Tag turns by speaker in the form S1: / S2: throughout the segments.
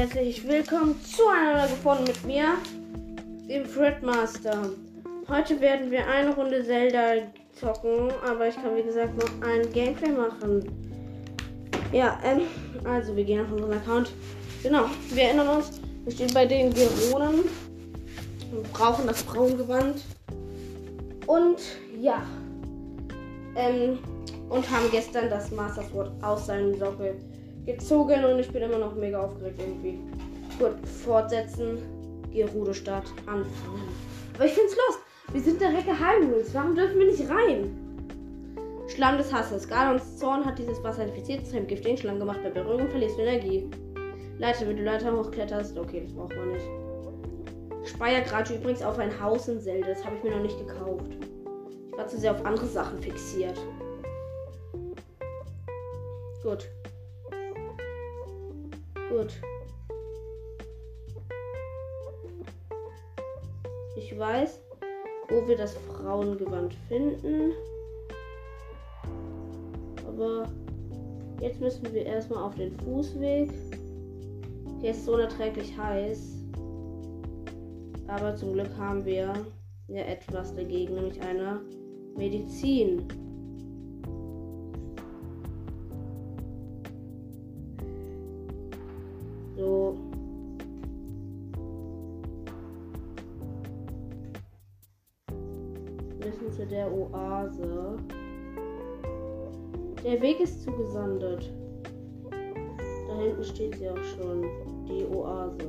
S1: herzlich willkommen zu einer Folge mit mir, dem Fredmaster. Heute werden wir eine Runde Zelda zocken, aber ich kann wie gesagt noch ein Gameplay machen. Ja, ähm, also wir gehen auf unseren Account. Genau, wir erinnern uns, wir stehen bei den Geronen und brauchen das Frauengewand. Und ja, ähm, und haben gestern das Master Sword aus seinem Sockel gezogen und ich bin immer noch mega aufgeregt irgendwie. Gut, fortsetzen, Gerudo-Stadt anfangen. Aber ich find's los. Wir sind Recke Hyrule. Warum dürfen wir nicht rein? Schlamm des Hasses. Galons Zorn hat dieses Wasser infiziert, zu einem giftigen Schlamm gemacht. Bei Berührung verlierst du Energie. Leiter, wenn du Leiter hochkletterst. Okay, das braucht man nicht. Speier gerade übrigens auf ein Haus in Zelda. Das habe ich mir noch nicht gekauft. Ich war zu sehr auf andere Sachen fixiert. Gut. Gut. Ich weiß, wo wir das Frauengewand finden. Aber jetzt müssen wir erstmal auf den Fußweg. Hier ist so unerträglich heiß. Aber zum Glück haben wir ja etwas dagegen, nämlich eine Medizin. Zugesandet. Da hinten steht sie auch schon. Die Oase.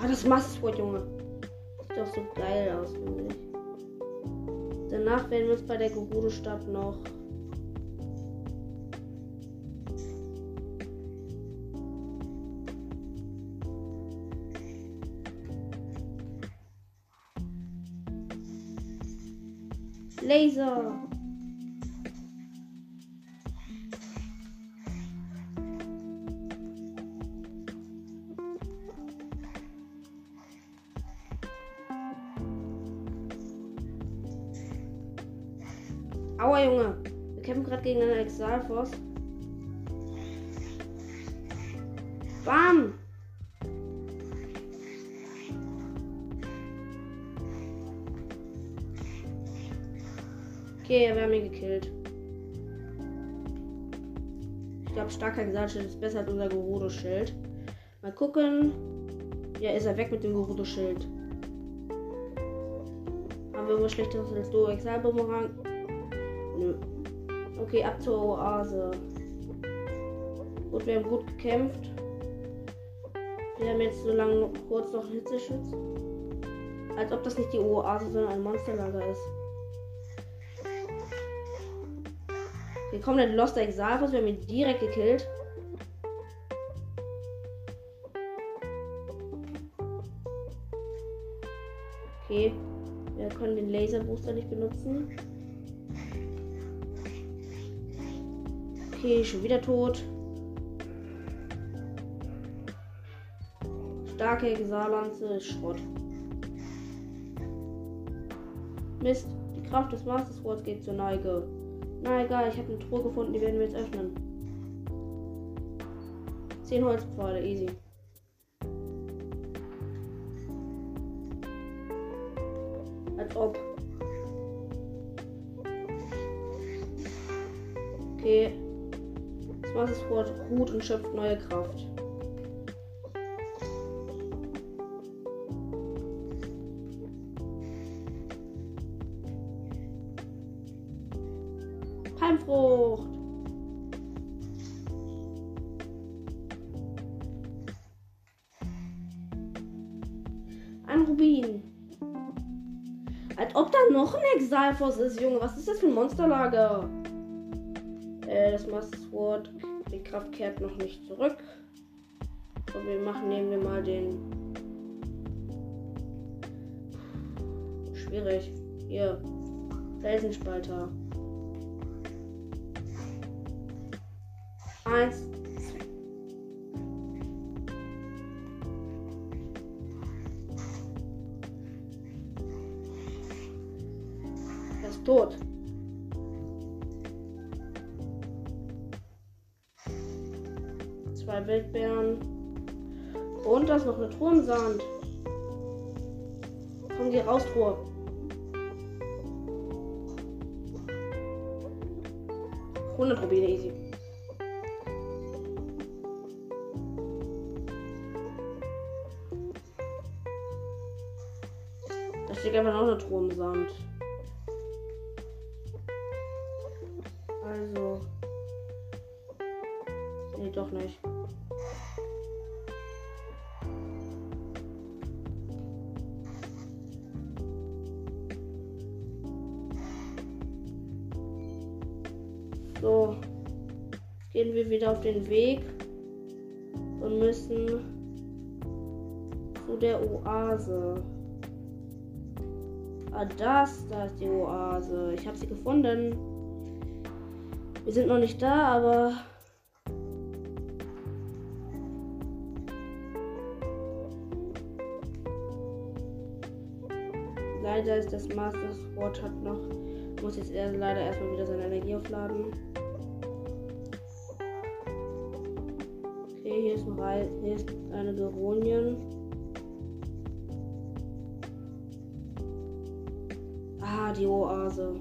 S1: Ah, das Mastwort, Junge. Sieht doch so geil aus, finde ich. Danach werden wir uns bei der Gerudo-Stadt noch Laser. Aua, Junge. Wir kämpfen gerade gegen einen Exalforce. Bam! Okay, wir haben ihn gekillt. Ich glaube, starker Exalschild ist besser als unser Gerudo-Schild. Mal gucken. Ja, ist er weg mit dem Gerudo-Schild. Haben wir irgendwas Schlechteres als Duo Exal Bumerang? Nö. Okay, ab zur Oase. Gut, wir haben gut gekämpft. Wir haben jetzt so lange kurz noch einen Hitzeschutz. Als ob das nicht die Oase, sondern ein Monsterlager ist. Hier kommt der Lost Exalfos, wir haben ihn direkt gekillt. Okay, wir können den Laserbooster nicht benutzen. Okay, schon wieder tot. Starke ist Schrott. Mist, die Kraft des Master Swords geht zur Neige. Na egal, ich habe eine Truhe gefunden, die werden wir jetzt öffnen. 10 Holzpfeile, easy. Als ob. Okay. Sword ruht und schöpft neue Kraft. Palmfrucht. Ein Rubin. Als ob da noch ein Exalfos ist, Junge. Was ist das für ein Monsterlager? Äh, das Master Sword. Die Kraft kehrt noch nicht zurück. So, wir machen, nehmen wir mal den. Schwierig. Hier. Felsenspalter. Eins. Er ist tot. Zwei Wildbeeren. Und da ist noch eine Truhe im Sand. Komm, geh raus, Truhe. Hundert Rubine, easy. Da steht einfach noch eine Truhe im Sand. Sie gefunden. Wir sind noch nicht da, aber leider ist das Master Sword hat noch muss jetzt er leider erstmal wieder seine Energie aufladen. Okay, hier ist noch ein, hier ist eine Geronien. Ah, die Oase.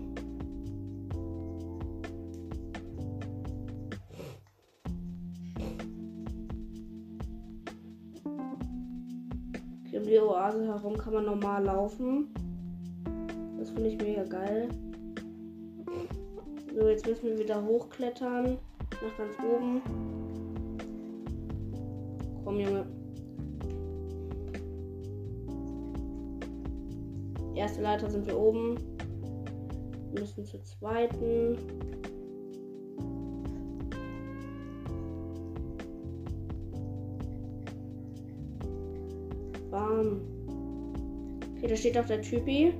S1: Herum kann man normal laufen. Das finde ich mega geil. So, jetzt müssen wir wieder hochklettern. Nach ganz oben. Komm, Junge. Erste Leiter sind wir oben. Wir müssen zur zweiten. Steht auch der Typi.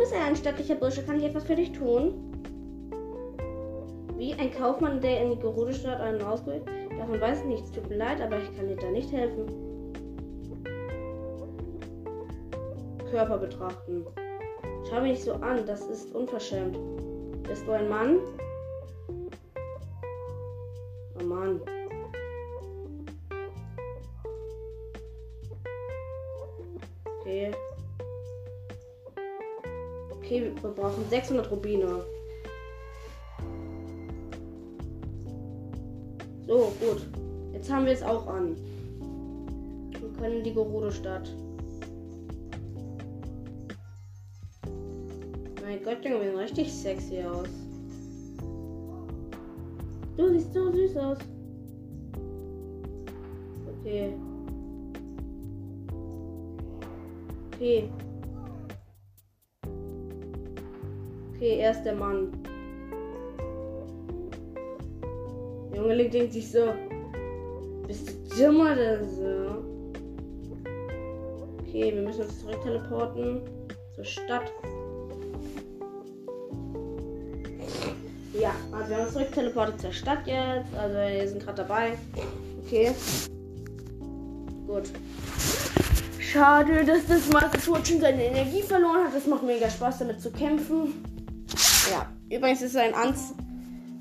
S1: bist ein stattlicher Bursche. Kann ich etwas für dich tun? Wie ein Kaufmann, der in die Gerudo-Stadt einen ausgeht? Davon weiß ich nichts. Tut mir leid, aber ich kann dir da nicht helfen. Körper betrachten. Schau mich nicht so an, das ist unverschämt. Bist du ein Mann? Oh Mann. Wir brauchen 600 Rubine. So, gut. Jetzt haben wir es auch an. Wir können die Gerudo-Stadt. Mein Gott, Junge, wir sehen richtig sexy aus. Du siehst so süß aus. Okay. Okay. Okay, er ist der Mann. Junge Link denkt sich so. Bist du dummer oder so? Okay, wir müssen uns zurück teleporten zur Stadt. Ja, also wir haben uns zurück teleportet zur Stadt jetzt. Also wir sind gerade dabei. Okay. Gut. Schade, dass das Master Sword schon seine Energie verloren hat. Das macht mega Spaß damit zu kämpfen. Übrigens ist ein Anz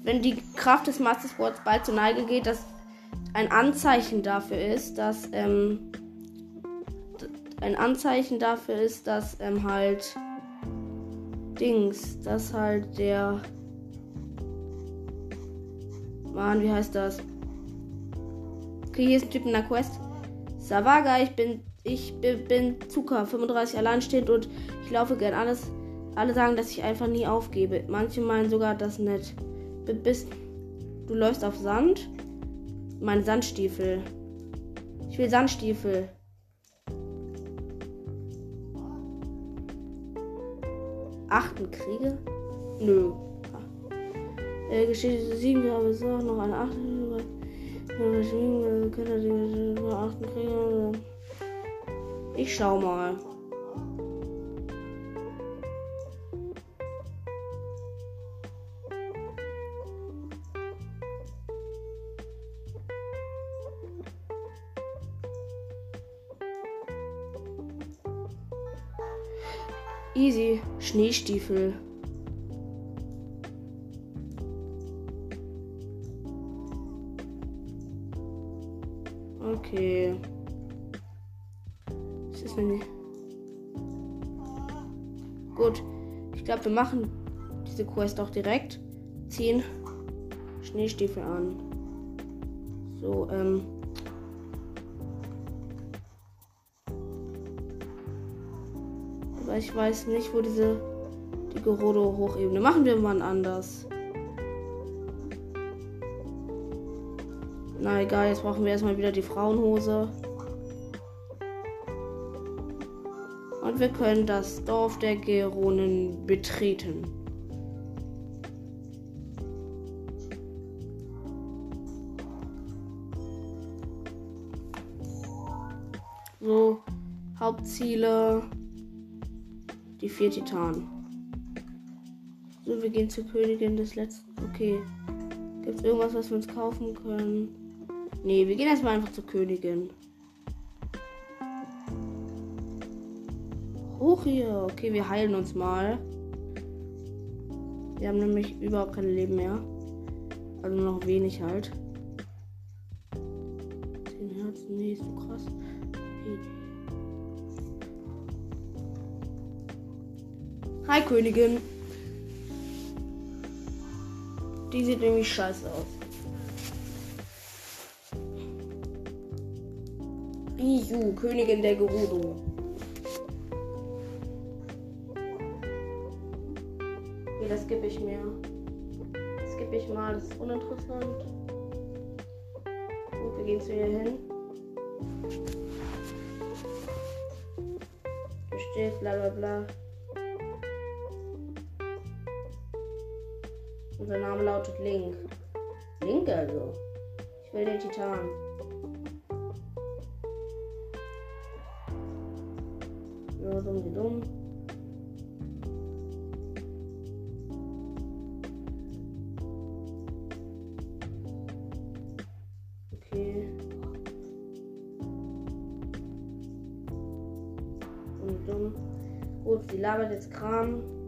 S1: wenn die Kraft des Master Sports bald zur Neige geht, dass ein Anzeichen dafür ist, dass ähm, ein Anzeichen dafür ist, dass ähm, halt Dings, dass halt der Mann, wie heißt das? Okay, hier ist ein Typ in der Quest. Savaga, ich bin ich bin Zucker, 35 alleinstehend und ich laufe gern alles alle sagen, dass ich einfach nie aufgebe. Manche meinen sogar das nett. Bist, du läufst auf Sand? Mein Sandstiefel. Ich will Sandstiefel. Achten Kriege? Nö. Äh, Geschichte 7, aber es ist auch noch eine achte. Ich schau mal. Easy. Schneestiefel. Okay. Was ist denn? Gut. Ich glaube, wir machen diese Quest auch direkt. Ziehen Schneestiefel an. So, ähm. Ich weiß nicht, wo diese die Gerudo Hochebene. Machen wir mal anders. Na egal, jetzt brauchen wir erstmal wieder die Frauenhose. Und wir können das Dorf der Geronen betreten. So, Hauptziele. Die vier Titanen. So, wir gehen zur Königin des letzten. Okay. Gibt es irgendwas, was wir uns kaufen können? Nee, wir gehen erstmal einfach zur Königin. Hoch hier. Okay, wir heilen uns mal. Wir haben nämlich überhaupt kein Leben mehr. Also nur noch wenig halt. 10 Herzen, nee, ist so krass. Okay. Hi Königin. Die sieht nämlich scheiße aus. Riju, Königin der Gerudo. Okay, das gebe ich mir. Das gebe ich mal, das ist uninteressant. Gut, wir gehen zu ihr hin. Hier steht bla bla bla. Unser Name lautet Link. Link also. Ich will den Titan. Ja, dumm wie dumm. Okay. Wie dumm. Gut, sie labert jetzt Kram.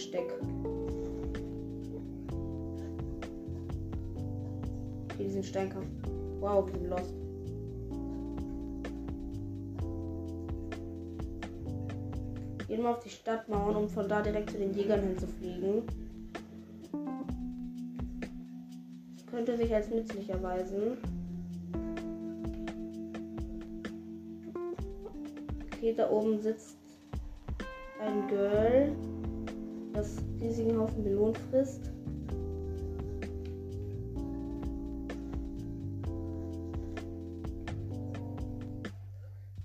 S1: Jägerversteck. Okay, die sind Steinkampf. Wow, wir sind lost. Gehen wir auf die Stadtmauern, um von da direkt zu den Jägern hinzufliegen. Das könnte sich als nützlich erweisen. Okay, da oben sitzt ein Girl, das riesigen Haufen Melonen frisst.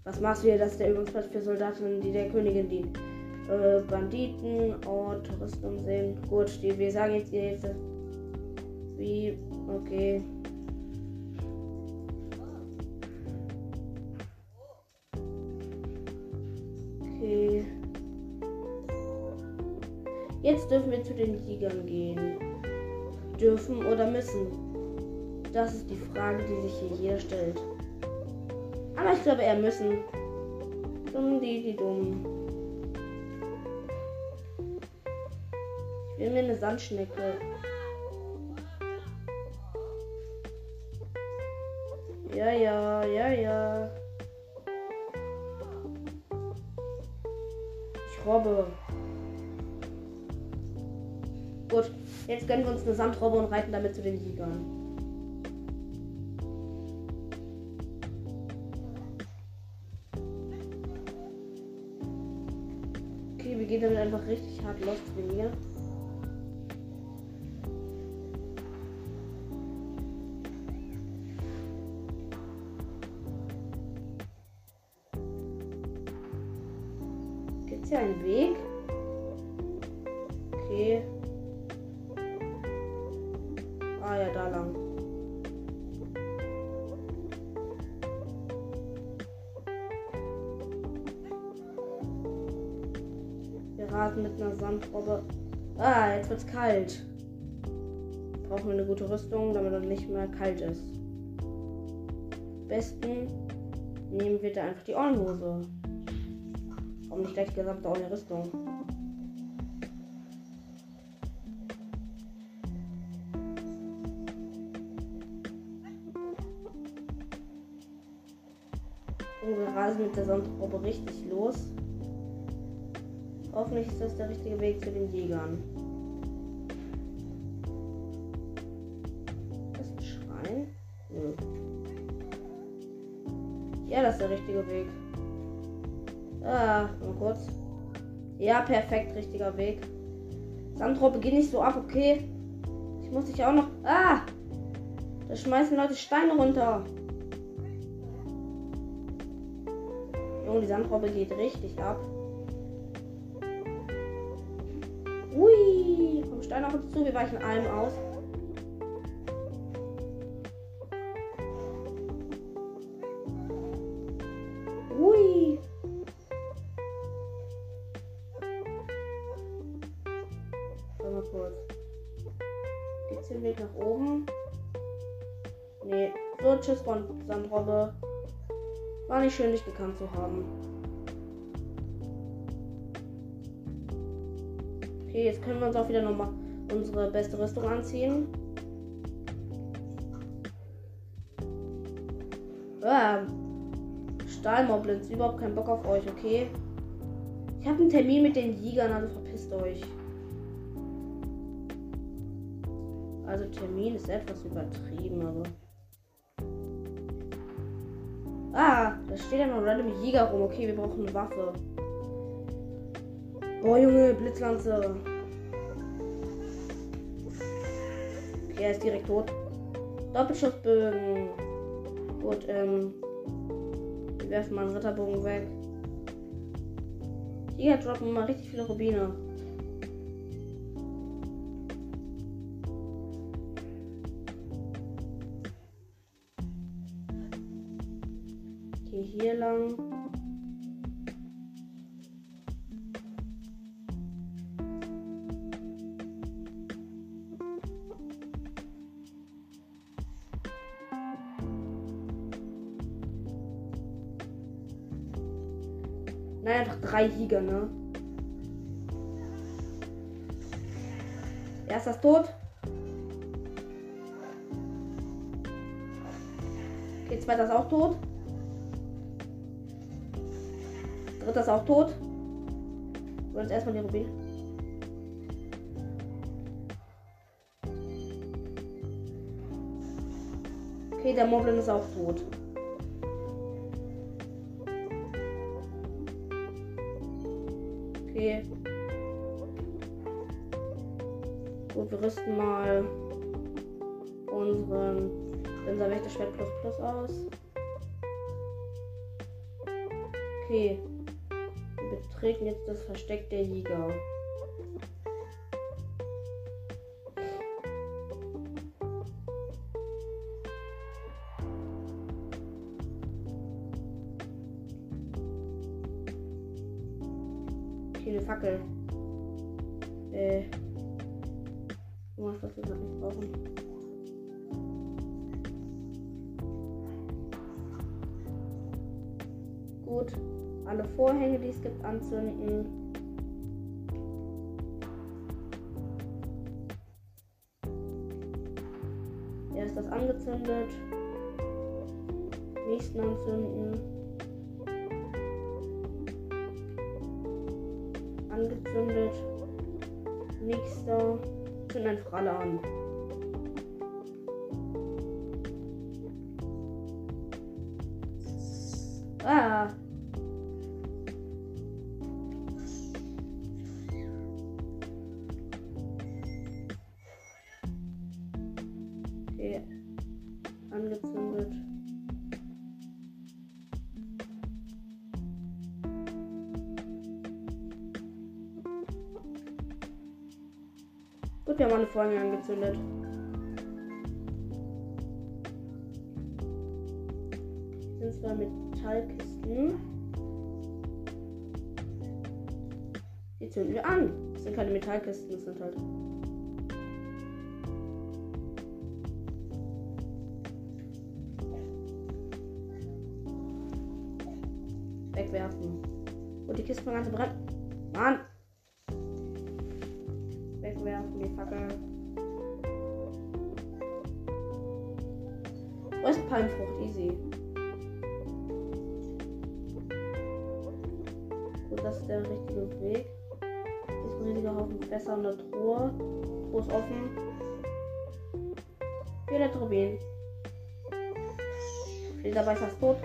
S1: Was machst du hier? Das ist der Übungsplatz für Soldaten, die der Königin dienen. Äh, Banditen und Touristen sehen. Gut, die, wir sagen jetzt ihr. Wie? Okay. Jetzt dürfen wir zu den Jägern gehen. Dürfen oder müssen? Das ist die Frage, die sich hier jeder stellt. Aber ich glaube eher müssen. Dumm, die, die dumm. Ich will mir eine Sandschnecke. Ja, ja, ja, ja. Ich robbe. Jetzt gönnen wir uns eine Sandrobbe und reiten damit zu den Jägern. Okay, wir gehen damit einfach richtig hart los trainieren. Gibt's Rüstung, damit es nicht mehr kalt ist. Am besten nehmen wir da einfach die Ornhose. Warum nicht gleich gesamte ohne Rüstung? Und wir rasen mit der Sandrobe richtig los. Hoffentlich ist das der richtige Weg zu den Jägern. Das ist der richtige Weg. Ah, mal kurz. Ja, perfekt, richtiger Weg. Sandrobe, geh nicht so ab, okay? Ich muss dich auch noch. Ah! Da schmeißen Leute Steine runter. Junge, die Sandrobe geht richtig ab. Ui, komm Stein auf uns zu, wir weichen allem aus. Nicht schön, dich gekannt zu haben. Okay, jetzt können wir uns auch wieder nochmal unsere beste Rüstung anziehen. Ah, Stahlmoblins, überhaupt keinen Bock auf euch, okay? Ich habe einen Termin mit den Jägern, also verpisst euch. Also Termin ist etwas übertrieben, aber. Ah, da steht ja noch random Jäger rum. Okay, wir brauchen eine Waffe. Boah, Junge, Blitzlanze. Okay, er ist direkt tot. Doppelschussbögen. Gut, ähm. Wir werfen mal einen Ritterbogen weg. Hier droppen mal richtig viele Rubine. Hier lang. Naja, doch drei Jäger, ne? Erster ist tot. Okay, zweiter ist auch tot. Dritter ist auch tot. Und jetzt erstmal die Rubin. Okay, der Moblin ist auch tot. Okay. Gut, wir rüsten mal unseren unser Wächterschwert plus plus aus. Okay. Betreten jetzt das Versteck der Jäger. Gut, wir haben alle Vorhänge angezündet. Sind zwei Metallkisten. Die zünden wir an. Das sind keine Metallkisten, das sind halt. Wegwerfen. Und die Kiste mal ganz brennen. Ist offen. Violette Rubin. Dieser Weißer ist tot.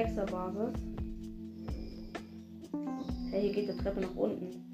S1: Flexer-Basis. Hey, hier geht die Treppe nach unten.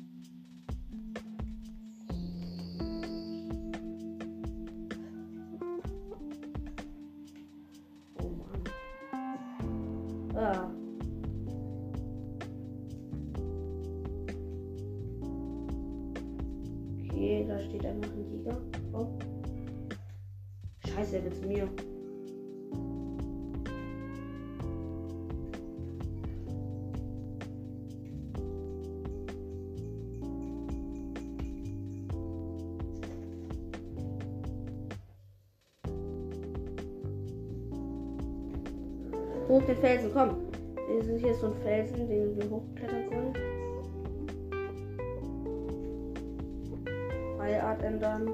S1: Ändern.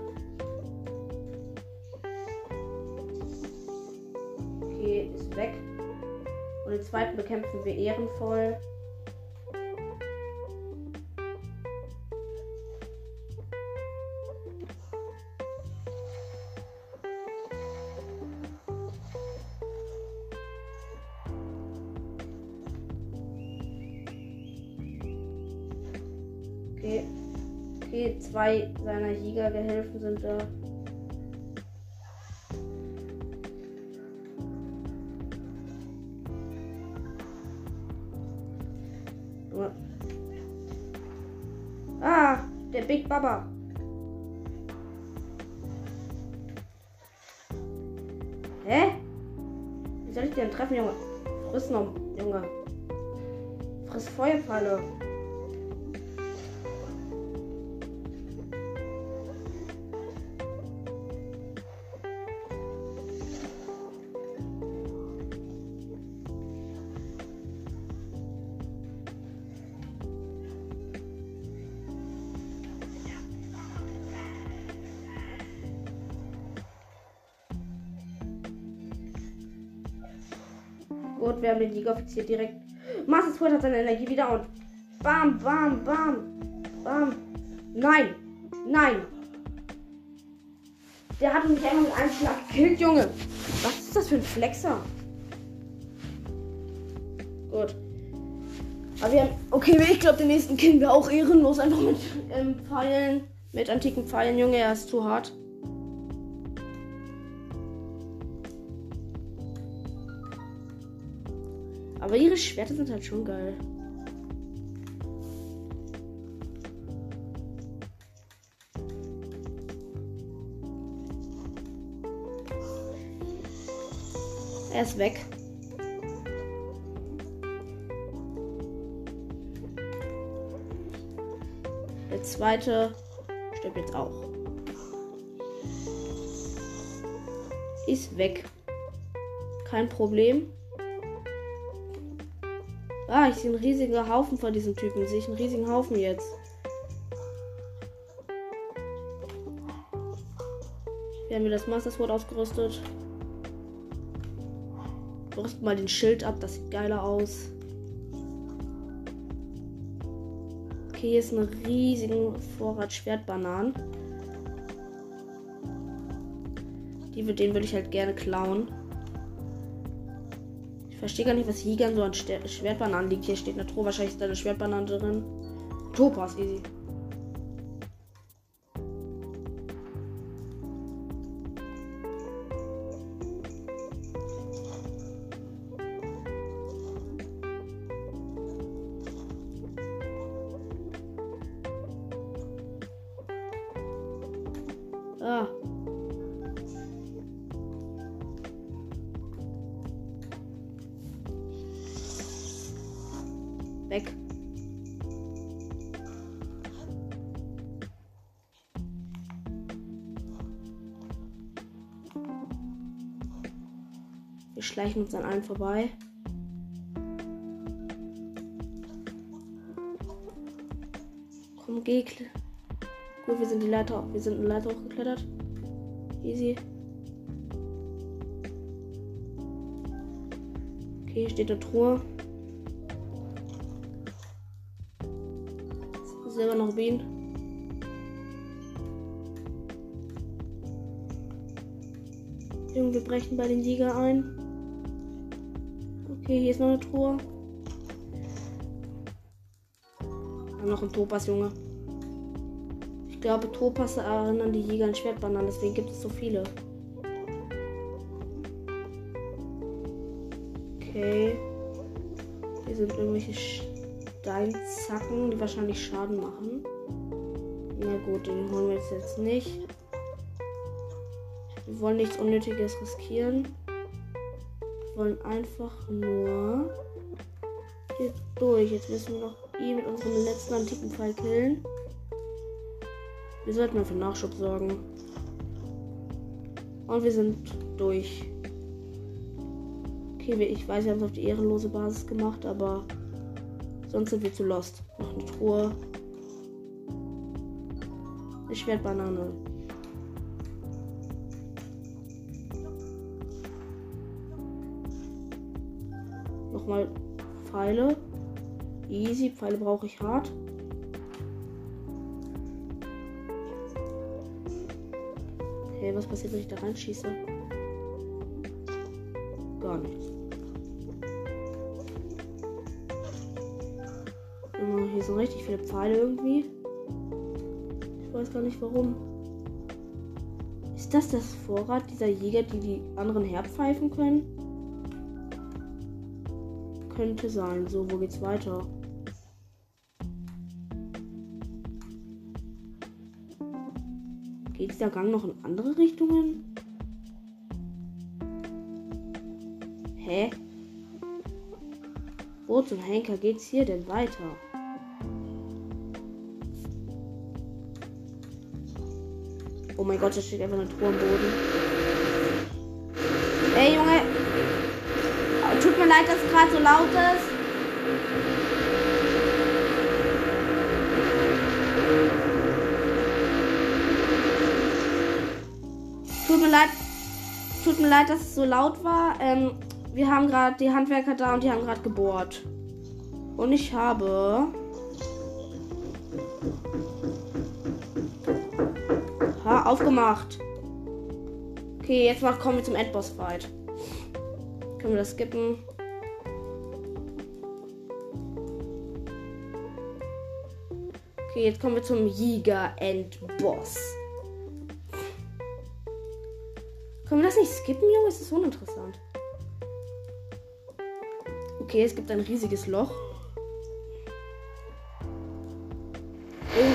S1: Okay, ist weg. Und den zweiten bekämpfen wir ehrenvoll. Okay. Okay, zwei seiner Jägergehilfen sind da. Ah, der Big Baba. Hä? Wie soll ich den treffen, Junge? Friss noch, Junge. Friss Feuerpfeile. Haben den Jägeroffizier direkt. Master Sword hat seine Energie wieder und bam, bam, bam, bam. Nein, nein. Der hat mich einfach mit einem Schlag gekillt, Junge. Was ist das für ein Flexer? Gut. Aber wir haben. Okay, ich glaube, den nächsten killen wir auch ehrenlos. Einfach mit ähm, Pfeilen. Mit antiken Pfeilen, Junge. Er ist zu hart. Aber ihre Schwerter sind halt schon geil. Er ist weg. Der zweite stirbt jetzt auch. Ist weg. Kein Problem. Ah, ich sehe einen riesigen Haufen von diesen Typen. Sehe ich einen riesigen Haufen jetzt. Wir haben wir das Master Sword ausgerüstet. Rüsten mal den Schild ab, das sieht geiler aus. Okay, hier ist ein riesiger Vorrat Schwertbananen. Die, den würde ich halt gerne klauen. Verstehe gar nicht, was hier so an Schwertbananen liegt. Hier steht eine Truhe. Wahrscheinlich ist da eine Schwertbanane drin. Topaz, easy. Schleichen uns an allen vorbei. Komm, geh. Gut, wir sind die Leiter, wir sind eine Leiter hochgeklettert. Easy. Okay, hier steht eine Truhe. Selber noch Bienen. Junge, wir brechen bei den Sieger ein. Okay, hier ist noch eine Truhe. Ah, noch ein Topas, Junge glaube, Topasse erinnern die Jäger an Schwertbananen, deswegen gibt es so viele. Okay. Hier sind irgendwelche Steinzacken, die wahrscheinlich Schaden machen. Na gut, den holen wir jetzt nicht. Wir wollen nichts Unnötiges riskieren. Wollen einfach nur hier durch. Jetzt müssen wir noch ihn mit unserem letzten antiken Pfeil killen. Wir sollten mal für Nachschub sorgen. Und wir sind durch. Okay, ich weiß, wir haben es auf die ehrenlose Basis gemacht, aber sonst sind wir zu lost. Noch eine Truhe. Eine Schwertbanane. Pfeile. Easy, Pfeile brauche ich hart. Okay, was passiert, wenn ich da reinschieße? Gar nichts. Hier sind richtig viele Pfeile irgendwie. Ich weiß gar nicht warum. Ist das das Vorrat dieser Jäger, die die anderen herpfeifen können? Könnte sein. So, wo geht's weiter? Geht dieser Gang noch in andere Richtungen? Hä? Wo zum Henker geht's hier denn weiter? Oh mein Gott, da steht einfach eine Truhe am Boden. Ey, Junge! Tut mir leid, dass es gerade so laut ist. leid, tut mir leid, dass es so laut war. Ähm, wir haben gerade die Handwerker da und die haben gerade gebohrt. Und ich habe. Ha, aufgemacht. Okay, jetzt mal kommen wir zum Endboss-Fight. Können wir das skippen? Okay, jetzt kommen wir zum Jäger-Endboss. Können wir das nicht skippen, Junge? Es ist uninteressant. Okay, es gibt ein riesiges Loch. Oh,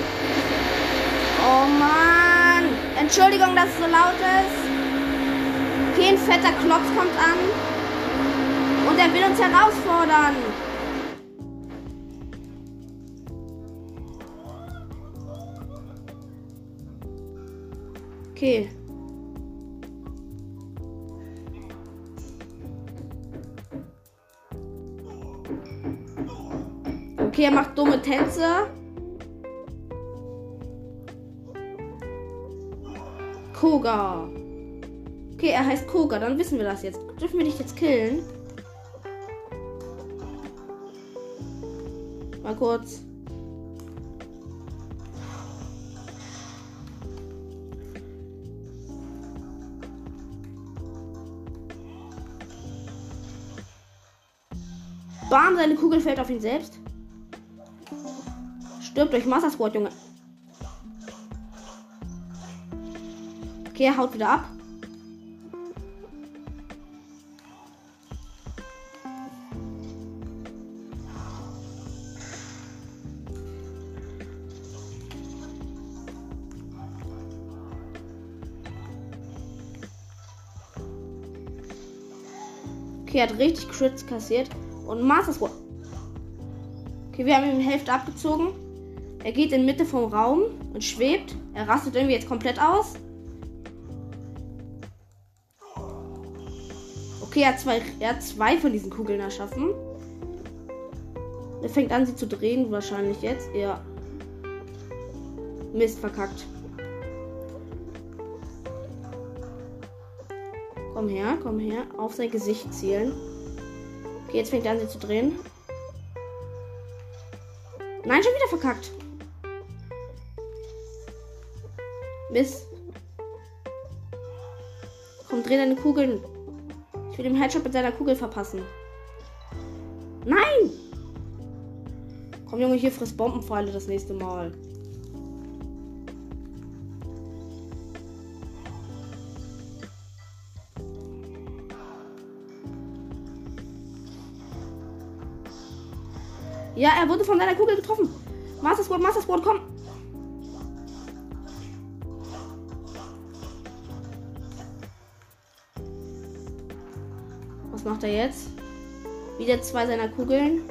S1: oh Mann! Entschuldigung, dass es so laut ist. Okay, ein fetter Klotz kommt an. Und er will uns herausfordern. Okay. Okay, er macht dumme Tänze. Koga. Okay, er heißt Koga, dann wissen wir das jetzt. Dürfen wir dich jetzt killen? Mal kurz. Bam, seine Kugel fällt auf ihn selbst. Stirbt durch Master Junge. Okay, er haut wieder ab. Okay, er hat richtig Crits kassiert. Und Master Sword. Okay, wir haben ihm Hälfte abgezogen. Er geht in Mitte vom Raum und schwebt. Er rastet irgendwie jetzt komplett aus. Okay, er hat zwei, er hat zwei von diesen Kugeln erschaffen. Er fängt an, sie zu drehen, wahrscheinlich jetzt. Ja. Mist, verkackt. Komm her, komm her. Auf sein Gesicht zielen. Okay, jetzt fängt er an, sie zu drehen. Nein, schon wieder verkackt. Mist. Komm, dreh deine Kugeln. Ich will den Headshot mit seiner Kugel verpassen. Nein! Komm, Junge, hier frisst Bombenpfeile das nächste Mal. Ja, er wurde von seiner Kugel getroffen. Master Squad, Master Squad, komm. Was macht er jetzt? Wieder zwei seiner Kugeln.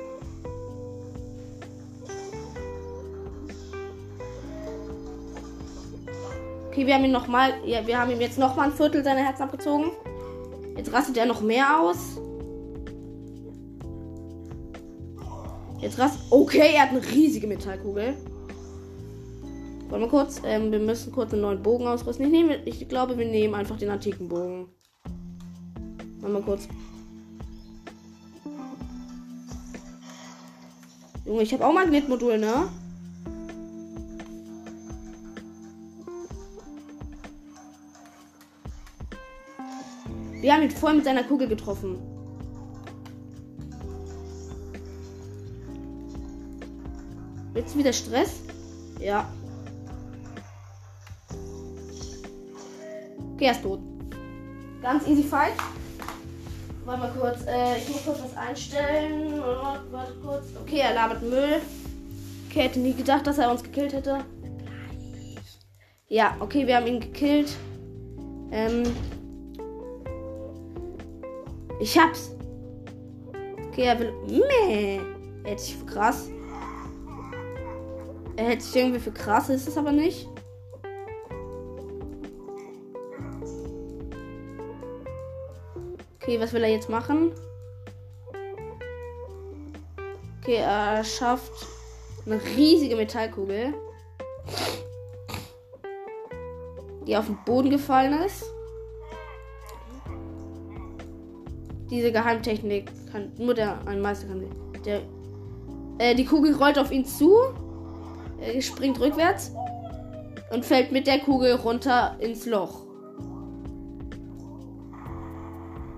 S1: Okay, wir haben ihn noch mal, ja, wir haben ihm jetzt noch mal ein Viertel seiner Herzen abgezogen. Jetzt rastet er noch mehr aus. Jetzt rast. Okay, er hat eine riesige Metallkugel. Wollen wir kurz? Ähm, wir müssen kurz einen neuen Bogen ausrüsten. Ich, nehme, ich glaube, wir nehmen einfach den antiken Bogen. Machen wir kurz. Junge, ich habe auch Magnetmodul, ne? Wir haben ihn voll mit seiner Kugel getroffen. Jetzt wieder Stress? Ja. Okay, er ist tot. Ganz easy fight. Warte mal kurz. Äh, ich muss kurz was einstellen. Warte kurz. Okay, er labert Müll. Okay, hätte nie gedacht, dass er uns gekillt hätte. Ja, okay, wir haben ihn gekillt. Ähm. Ich hab's. Okay, er will. Meh. Ich krass. Er hält sich irgendwie für krass, ist es aber nicht. Okay, was will er jetzt machen? Okay, er schafft eine riesige Metallkugel, die auf den Boden gefallen ist. Diese Geheimtechnik kann nur der ein Meister kann. Der, äh, die Kugel rollt auf ihn zu er springt rückwärts und fällt mit der Kugel runter ins Loch.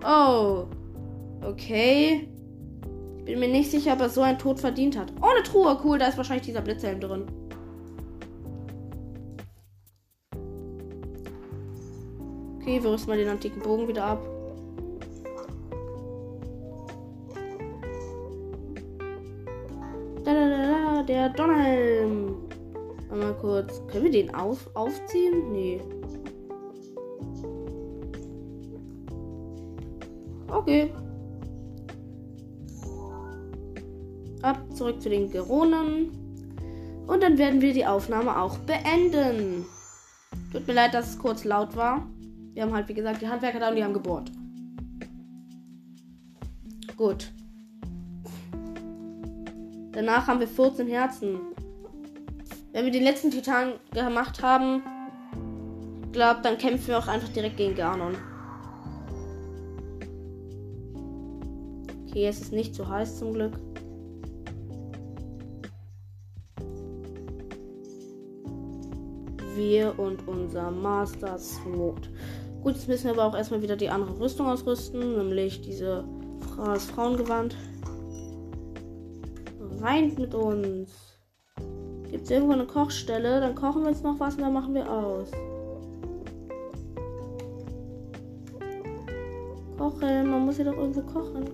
S1: Oh. Okay. Ich bin mir nicht sicher, ob er so einen Tod verdient hat. Oh, eine Truhe. Cool, da ist wahrscheinlich dieser Blitzhelm drin. Okay, wir rüsten mal den antiken Bogen wieder ab. Donnerhelm. Mal kurz. Können wir den auf, aufziehen? Nee. Okay. Ab zurück zu den Geronen. Und dann werden wir die Aufnahme auch beenden. Tut mir leid, dass es kurz laut war. Wir haben halt, wie gesagt, die Handwerker da und die haben gebohrt. Gut. Danach haben wir 14 Herzen. Wenn wir den letzten Titan gemacht haben, glaube, dann kämpfen wir auch einfach direkt gegen Ganon. Okay, es ist nicht zu heiß zum Glück. Wir und unser Master Sword. Gut, jetzt müssen wir aber auch erstmal wieder die andere Rüstung ausrüsten, nämlich diese das Frauengewand. Rein mit uns. Gibt es irgendwo eine Kochstelle? Dann kochen wir jetzt noch was und dann machen wir aus. Kochen, man muss ja doch irgendwo kochen.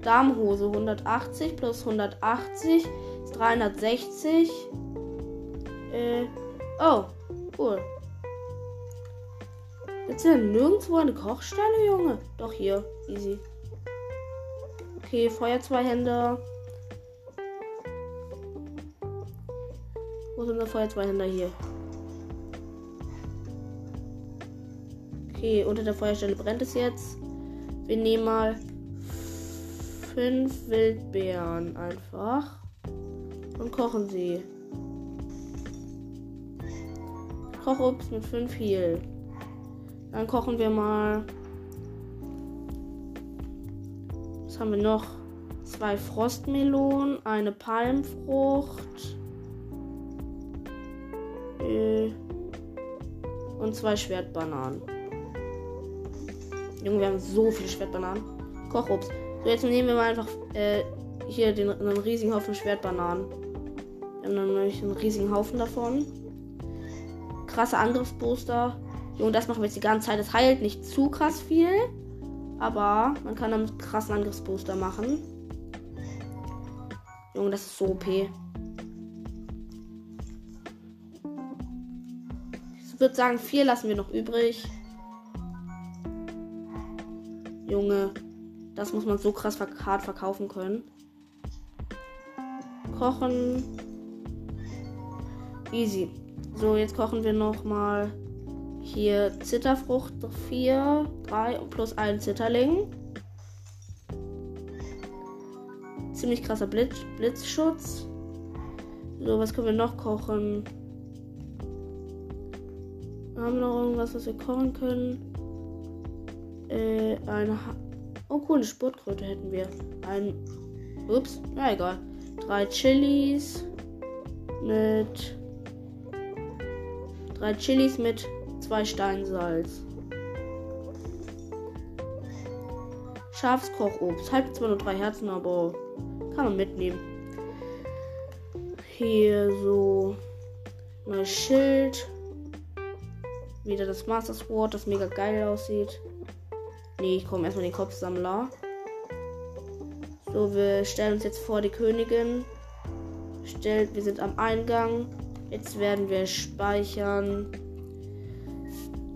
S1: Darmhose 180 plus 180 ist 360. Äh, oh, cool. Jetzt ist ja nirgendwo eine Kochstelle, Junge. Doch hier, easy. Okay, Feuer zwei Hände. Wo sind der Feuer zwei Hände hier? Okay, unter der Feuerstelle brennt es jetzt. Wir nehmen mal fünf Wildbeeren einfach und kochen sie. Kochobst mit fünf Heal. Dann kochen wir mal. Was haben wir noch? Zwei Frostmelonen, eine Palmfrucht äh, und zwei Schwertbananen. Junge, wir haben so viele Schwertbananen. Kochobst. So, jetzt nehmen wir mal einfach äh, hier den, einen riesigen Haufen Schwertbananen. Wir haben nämlich einen riesigen Haufen davon. Krasse Angriffsbooster. Und das machen wir jetzt die ganze Zeit. Das heilt nicht zu krass viel. Aber man kann damit krassen Angriffsbooster machen. Junge, das ist so OP. Ich würde sagen, vier lassen wir noch übrig. Junge, das muss man so krass hart verkaufen können. Kochen. Easy. So, jetzt kochen wir noch mal hier Zitterfrucht 4, 3 und plus ein Zitterling. Ziemlich krasser Blitz, Blitzschutz. So, was können wir noch kochen? Haben wir noch irgendwas, was wir kochen können? Äh, eine ha Oh, cool, eine Sportkröte hätten wir. Ein. Ups, na egal. Drei Chilis mit. Drei Chilis mit zwei Steinsalz. Schafskochobst. Halt zwar nur drei Herzen, aber kann man mitnehmen. Hier so. Neues Schild. Wieder das Master Sword, das mega geil aussieht. Nee, ich komme erstmal den Kopfsammler. So, wir stellen uns jetzt vor die Königin. Stellt, wir sind am Eingang. Jetzt werden wir speichern.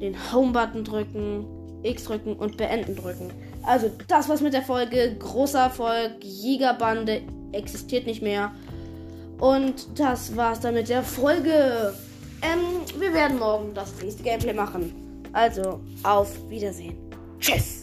S1: Den Home-Button drücken. X drücken und beenden drücken. Also, das war's mit der Folge. Großer Erfolg. Jägerbande existiert nicht mehr. Und das war's dann mit der Folge. Ähm, wir werden morgen das nächste Gameplay machen. Also, auf Wiedersehen. Tschüss.